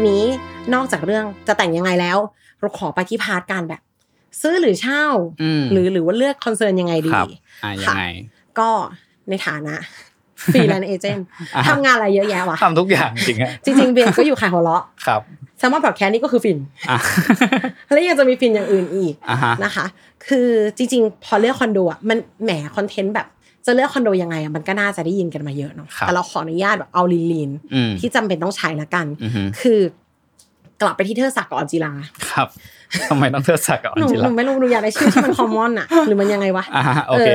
ทีนี้นอกจากเรื่องจะแต่งยังไงแล้ว เราขอไปที่ part การแบบ ซื้อหรือเช่าอืมหรือหรือว่าเลือก concern ยังไงดีครับอ่ายังไงค่ะก็ในฐานะฟรีแลนซ์ agent อ่าทำงานอะไรเยอะแยะวะทำทุกอย่างจริงฮะจริงๆเบียนก็อยู่ขายหัวเราะครับ Salmon Podcast นี่ก็คือฟินอะแล้วยังจะมีฟินอย่างอื่นอีกอ่าฮะนะคะ คือจริง ๆ พอเลือกคอนโดอะมันแหมคอนเทนต์แบบ จะเลือกคอนโดยังไงอะมันก็น่าจะได้ยินกันมาเยอะเนาะครับแต่เราขออนุญาตแบบเอา lean lean ๆอืมที่จำเป็นต้องใช้ละกันอือฮึคือกลับไปที่เทิดศักดิ์กับออนจิลาครับทำไมต้องเทิดศักดิ์กับอหอนนูจิหลานูไม่รู้หนูอยากได้ชื่อที่มันคอมมอนอะหรือมันยังไงวะอ่าฮะโอเค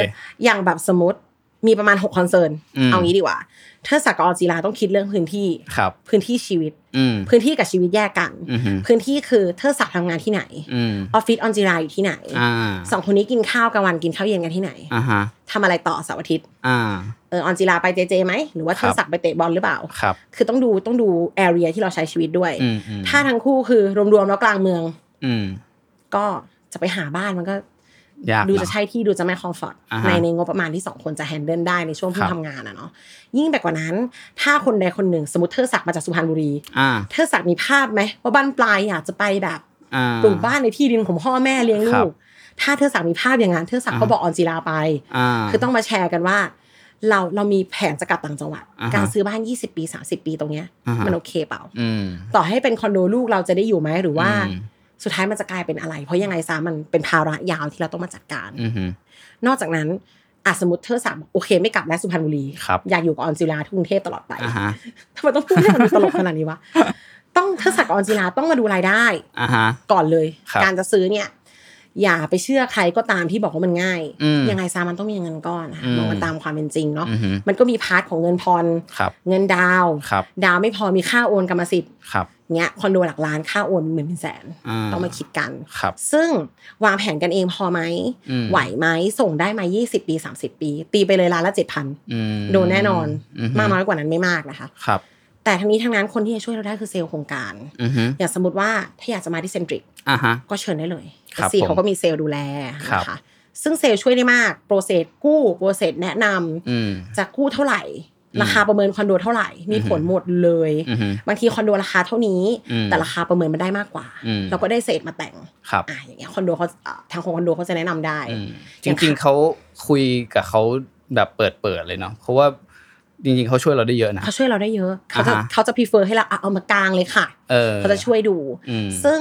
อย่างแบบสมมติ มีประมาณหกคอนเซิร์นอืมเอางี้ดีกว่าเทอศักดิ์กับออนจิลาต้องคิดเรื่องพื้นที่ครับ พื้นที่ชีวิตอืมพื้นที่กับชีวิตแยกกันอือฮึพื้นที่คือเทอศักดิ์ทำงานที่ไหนอืมออฟฟิศออนจิลาอยู่ที่ไหนอ่าสองคนนี้กินข้าวกลางวันกินข้าวเย็นกันที่ไหนอ่าฮะทำอะไรต่อเสาร์อาทิตย์อ่าเออออนจิลาไปเจเจไหมหรือว่าเทครัอบศักดิ์ไปเตะบอลหรือเปล่าครับคือต้องดูต้องดูarea ที่เราใช้ชีวิตด้วยอืมอืมถ้าทั้งคู่คือรวมๆแล้วกลางเมือง อืมก็จะไปหาบ้านมันก็ยาก ดูเนจะอะใช่ที่ดูจะไม่ comfort อ่าฮะในในงบประมาณที่สองคนจะ handle ได้ในช่วงเพิ่ครังบทำงานอะเนาะยิ่งไปกว่านั้น ถ้าคนใดคนหนึ่งสมมติเทิดศักดิ์มาจากสุพรรณบุรีอ่าเทิดศักดิ์มีภาพไหมว่าบั้นปลายอยากจะไปแบบอ่าปลูกบ้านในที่ดินของพ่อแม่เลี้ยงคลูรับกถ้าเทิดศักดิ์มีภาพอย่างนั้นเทิดศักดิ์อ่าก็บอกออนจีลาไปอ่าคือต้องมาแชร์กันว่า เราเรามีแผนจะกลับต่างจังหวัดอ่าฮะการซื้อบ้าน 20 ปี 30 ปีตรงเนี้ยอ่าฮะมันโอเคเปล่าอืมต่อให้เป็นคอนโดลูกเราจะได้อยู่ไหมหรือว่าอืม สุดท้ายมันจะกลายเป็นอะไร เพราะยังไงซะมันเป็นภาระยาวที่เราต้องมาจัดการอืมฮึนอกจากนั้นอาสมมติเทิดศักดิ์โอเคไม่กลับแล้วสุพรรณบุรีครับอยากอยู่กับออนจิลาที่กรุงเทพตลอดไปอ่าฮะทำไมต้องพูดให้มันดูตลกขนาดนี้วะต้องเทิดศักดิ์กับออนจิลาต้องมาดูรายได้อ่าฮะก่อนเลยครับการจะซื้อเนี่ย อย่าไปเชื่อใครก็ตามที่บอกว่ามันง่ายอืมยังไงซะมันต้องมีเงินก้อนนะคะอืมมองกันตามความเป็นจริงเนาะอือฮึมันก็มี part ของเงินพรครับเงินดาวน์ครับดาวน์ไม่พอมีค่าโอนกรรมสิทธิ์ครับ เงี้ยคอนโดหลักล้านค่าโอนหมื่นเป็นแสนอ่าต้องมาคิดกันครับซึ่งวางแผนกันเองพอไหมอืมไหวไหมส่งได้ไหมา20ปี30ปี ตีไปเลยล้านละ7,000อืมโดนแน่นอนอืฮึมากน้อยกว่านั้นไม่มากนะคะครับ แต่ทั้งนี้ทั้งนั้นคนที่จะช่วยเราได้คือเซลล์โครงการอือฮึอย่างสมมติว่าถ้าอยากจะมาที่ Centric อ่าฮะก็เชิญได้เลยครับซีผมเขาก็มีเซลล์ดูแลครับนะคะซึ่งเซลล์ช่วยได้มาก process กู้ process แนะนำอืมจะกู้เท่าไหร่อืม ราคาประเมินคอนโดเท่าไหร่ มีผลหมดเลยอือฮึบางทีคอนโดราคาเท่านี้อืมแต่ราคาประเมินมันได้มากกว่าอืมเราก็ได้เศษมาแต่งครับอะอย่างเงี้ยคอนโดเขาอะทางของคอนโดเขาจะแนะนำได้อืมจอย่างริง ๆเขาคุยกับเขาแบบเปิดเปิดๆเลยเนาะเพราะว่าจริงๆเขาช่วยเราได้เยอะนะเขาช่วยเราได้เยอะเขาจะอ่าฮะเขาจะ prefer ให้เราอะเอามากางเลยค่ะเออเขาจะช่วยดูอืมซึ่ง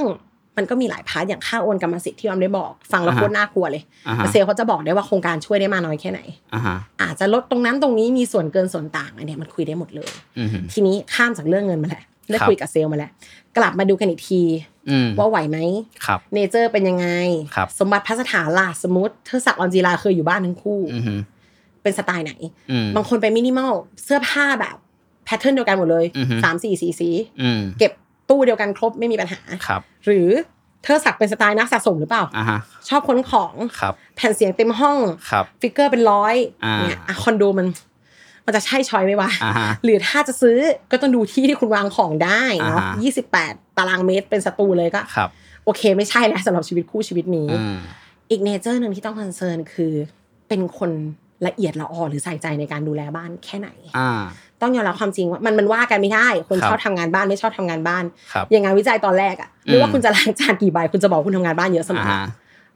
มันก็มีหลาย part อย่างค่าโอนกรรมสิทธิ์ที่ออมได้บอก ฟังแล้วอ่าฮะโคตรน่ากลัวเลยอ่าฮะแต่เซลล์เขาจะบอกได้ว่าโครงการช่วยได้มาน้อยแค่ไหนอ่าฮะอาจจะลดตรงนั้นตรงนี้มีส่วนเกินส่วนต่างอันเนี้ยมันคุยได้หมดเลยอืมฮึทีนี้ข้ามจากเรื่องเงินมาแหละได้ครับคุยกับเซลล์มาแล้วกลับมาดูกันอีกทีอืมว่าไหวไหมครับ nature เป็นยังไงครับสมบัติพัสถานล่ะสมมติเธอศักดิ์ออนจีลาเคยอยู่บ้านทั้งคู่อืมฮึเป็นสไตล์ไหนอืมบางคนไปมินิมอลเสื้อผ้าแบบ pattern เดียวกันหมดเลยอือฮึสามสี่สีสีอืมเก็บ ตู้เดียวกันครบไม่มีปัญหาครับ หรือเธอสักดิ์เป็นสไตล์นักสะสมหรือเปล่าอ่าฮะชอบค้นของครับแผ่นเสียงเต็มห้องครับ figure เป็นร้อยอ่าเนี่ยอะคอนโดมันมันจะใช่ choice ไหมวะอ่าฮะหรือถ้าจะซื้อก็ต้องดูที่ที่คุณวางของได้เนาะอ่าฮะยี่สิบแปดตารางเมตรเป็นสตูเลยก็ครับโอเคไม่ใช่แล้วสำหรับชีวิตคู่ชีวิตนี้อืมอีก nature หนึ่งที่ต้อง concern คือเป็นคนละเอียดละออหรือใส่ใจในการดูแลบ้านแค่ไหนอ่า ต้องยอมรับความจริงว่ามันมันว่ากันไม่ได้ คนครับชอบทำงานบ้านไม่ชอบทำงานบ้านครับอย่างงานวิจัยตอนแรกอะไม่ว่าอืมคุณจะล้างจานกี่ใบคุณจะบอกคุณทำงานบ้านเยอะเสมอ่าอฮะ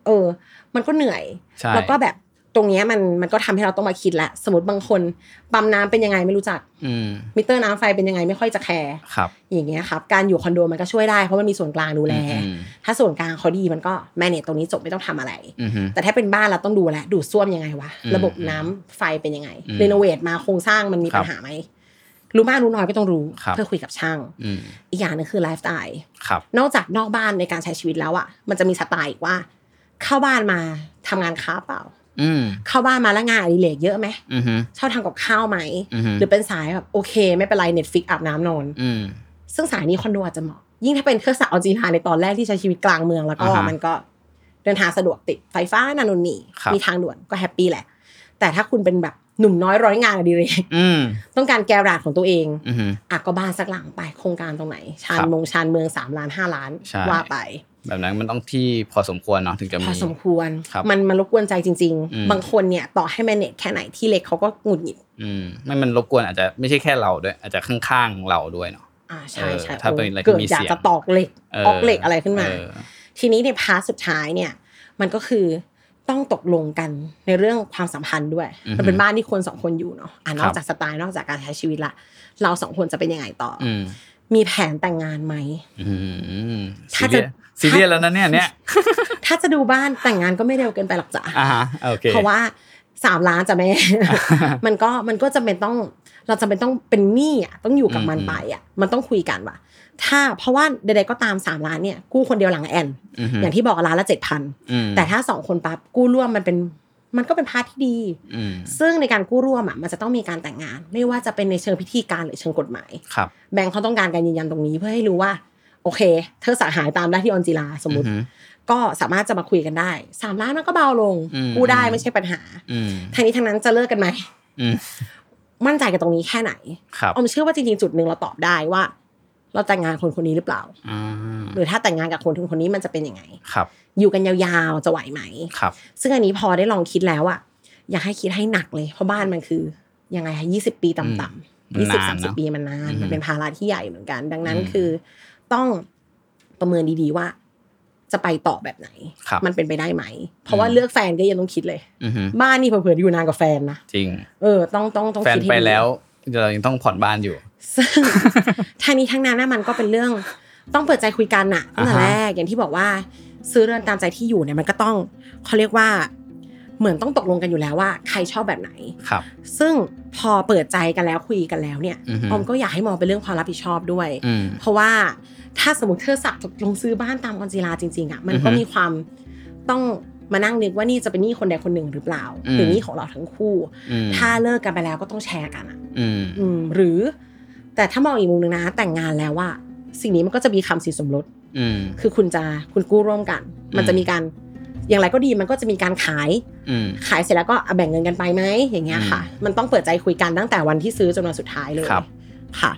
เออ มันก็เหนื่อยใช่แล้วก็แบบตรงเนี้ยมันมันก็ทำให้เราต้องมาคิดละสมมติบางคนปั๊มน้ำเป็นยังไงไม่รู้จักอืมมิเตอร์น้ำไฟเป็นยังไงไม่ค่อยจะแคร์ครับอย่างเงี้ยครับการอยู่คอนโดมันก็ช่วยได้เพราะมันมีส่วนกลางดูแลอืมถ้าส่วนกลางเขาดีมันก็ manage ตรงนี้จบไม่ต้องทำอะไรอืมฮึแต่ถ้าเป็นบ้านเราต้องดูแลดูดซ่วมยังไงวะอืมระบบน้ำไฟเป็นยังไงอืม renovate มาโครงสร้างมันมีครับปัญหาไหม รู้มากรู้น้อยก็ต้องรู้ครับเพื่อคุยกับช่างอืมอีกอย่างหนึงคือไลฟ์สไตล์ครับนอกจากนอกบ้านในการใช้ชีวิตแล้วอะมันจะมีสไตล์อีกว่า เข้าบ้านมาทำงานค้าเปล่าอืมเข้าบ้านมาแล้วงานอดิเรกเยอะไหมอืมฮึชอบทำกับข้าวไหมอือฮึหรือเป็นสายแบบโอเค ไม่เป็นไร Netflix อาบน้ำนอนอืมซึ่งสายนี้คอนโดอาจจะเหมาะยิ่งถ้าเป็นเครื่องสักดิ์ออจีนาในตอนแรกที่ใช้ชีวิตกลางเมืองแล้วก็อ่าฮะมันก็เดินทางสะดวกติดไฟฟ้านู่นนี่ครับมีทางด่วนก็ happy แหละ แต่ถ้าคุณเป็นแบบ หนุ่มน้อยร้อยงานอดิเรกอืมต้องการ garage ของตัวเองอืมฮึอะก็บ้านสักหลังไปโครงการตรงไหน ชานครับมงชานเมืองสามล้านห้าล้านใช่ว่าไป แบบนั้นมันต้องที่พอสมควรเนาะถึงจะพมีอสมควรครับมันมันรบกวนใจจริงอืมๆบางคนเนี่ยต่อให้ manage แค่ไหนที่เล็กเขาก็หงุดหงิดอืมไม่มันรบกวนอาจจะไม่ใช่แค่เราด้วย อาจจะข้างๆเราด้วยเนาะอ่าใช่เออใช่ถ้าเป็นอะไรที่เกิดมีอยากเสียงจะตอกเหล็กเออออกเหล็กอะไรขึ้นมาเออทีนี้ใน part สุดท้ายเนี่ย มันก็คือ ต้องตกลงกันในเรื่องความสัมพันธ์ด้วยอือฮึมันเป็นบ้านที่คนสองคนอยู่เนาะอะนครัอบกจากสไตล์นอกจากการใช้ชีวิตละ เราสองคนจะเป็นยังไงต่อออืมมีแผนแต่งงานไหมอืมถ้าซีจะเรียสซีเรียสแล้วนะเนี่ยเนี่ย ถ้าจะดูบ้านแต่งงานก็ไม่เร็วเกินไปหรอกจ้ะอ่าฮะโอเคเพราะว่าสามล้านจะแม่ มันก็มันก็จำเป็นต้อง เราจำเป็นต้องเป็นหนี้อะต้องอยู่กับมันอืมไปอะ มันต้องคุยกันว่ะ ถ้าเพราะว่าใดๆก็ตามสามล้านเนี่ยกู้คนเดียวหลังแอนอือฮึอย่างที่บอกล้านละเจ็ดพันอืมแต่ถ้าสองคนปั๊บกู้ร่วมมันเป็นมันก็เป็นพาร์ทที่ดีอืมซึ่งในการกู้ร่วมอะมันจะต้องมีการแต่งงาน ไม่ว่าจะเป็นในเชิงพิธีการหรือเชิงกฎหมายครับแบงค์เขาต้องการการยืนยันตรงนี้เพื่อให้รู้ว่า โอเค เธอสาหายตามได้ที่ออนจิลาสมมติอือฮึก็สามารถจะมาคุยกันได้สามล้านมันก็เบาลงอืมกู้ได้ไม่ใช่ปัญหาอืมทางนี้ทางนั้นจะเลิกกันไหมอืมมั่นใจกับตรงนี้แค่ไหนครับออมเชื่อว่าจริงๆจุดหนึ่งเราตอบได้ว่า เราแต่งงานคนคนนี้หรือเปล่าอ่าหรือถ้าแต่งงานกับคนคนนี้มันจะเป็นยังไงครับ อยู่กันยาวๆจะไหวไหมครับ ซึ่งอันนี้พอได้ลองคิดแล้วอะอยากให้คิดให้หนักเลย เพราะบ้านมันคือยังไงยี่สิบปีต่ำมัๆนยี่สิบนานสามสิบเนอะปีมันนานอือฮึมันเป็นภาระที่ใหญ่เหมือนกัน ดังนั้นอืมคือต้องประเมินดีๆว่าจะไปต่อแบบไหนครับมันเป็นไปได้ไหม เพราะว่าอืมเลือกแฟนก็ยังต้องคิดเลยอือฮึบ้านนี่เผื่อๆอยู่นานกว่าแฟนนะ จริง เออ ต้องต้องต้องแฟนคิดให้ไปดีแล้ว เรายังต้องผ่อนบ้านอยู่ซึ่งทางนี้ทางนั้นนะมันก็เป็นเรื่องต้องเปิดใจคุยกันน่ะตั้งแต่อ่าฮะแรกอย่างที่บอกว่าซื้อเรือนตามใจที่อยู่เนี่ยมันก็ต้องเขาเรียกว่าเหมือนต้องตกลงกันอยู่แล้วว่า ใครชอบแบบไหนครับ ซึ่งพอเปิดใจกันแล้วคุยกันแล้วเนี่ยอือฮึออมก็อยากให้มองเป็นเรื่องความรับผิดชอบด้วยอืมเพราะว่าถ้าสมมติเธอสักตกลงซื้อบ้านตามกอนจีลาจริงๆอะมันก็อือฮึมีความต้อง มานั่งนึกว่านี่จะเป็นหนี้คนใดคนหนึ่งหรือเปล่าอืมหรือหนี้ของเราทั้งคู่อืมถ้าเลิกกันไปแล้วก็ต้องแชร์กันอะอืมอืมหรือ แต่ถ้ามองอีกมุมหนึ่งนะ แต่งงานแล้วว่า สิ่งนี้มันก็จะมีคำสินสมรสอืมคือคุณจะคุณกู้ร่วมกัน มันจะอืมมีการอย่างไรก็ดีมันก็จะมีการขายอืมขายเสร็จแล้วก็อะแบ่งเงินกันไปไหมอย่างเงี้ยค่ะอืมมันต้องเปิดใจคุยกันตั้งแต่วันที่ซื้อจนวันสุดท้ายเลยครับค่ะ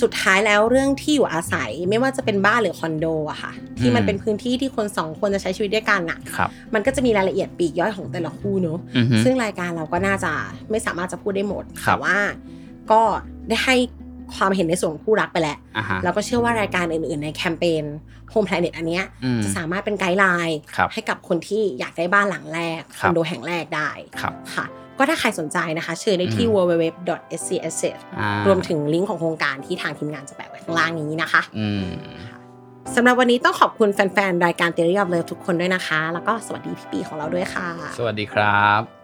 สุดท้ายแล้วเรื่องที่อยู่อาศัยไม่ว่าจะเป็นบ้านหรือคอนโดอะค่ะ ที่มันเป็นพื้นที่ที่คนสองคนจะใช้ชีวิตด้วยกันอะครับมันก็จะมีรายละเอียดปลีกย่อยของแต่ละคู่เนอะอือฮึซึ่งรายการเราก็น่าจะไม่สามารถจะพูดได้หมดครับแต่ว่า ก็ได้ให้ความเห็นในส่วนของคู่รักไปแล้วอ่าฮะแล้วก็เชื่อว่ารายการอื่น ๆ ในแคมเปญ Home Planet อันเนี้ยอืมจะสามารถเป็นไกด์ไลน์ครับให้กับคนที่อยากได้บ้านหลังแรกคครับอนโดแห่งแรกได้ครับค่ะ ก็ถ้าใครสนใจนะคะเชิญได้ที่อืม www.scs อ่ารวมถึงลิงก์ของโครงการที่ทางทีมงานจะแปะไว้ข้างล่างนี้นะคะอืมสำหรับวันนี้ต้องขอบคุณแฟนๆ รายการ Theory of Love ทุกคนด้วยนะคะ แล้วก็สวัสดีพี่ปีของเราด้วยค่ะ สวัสดีครับ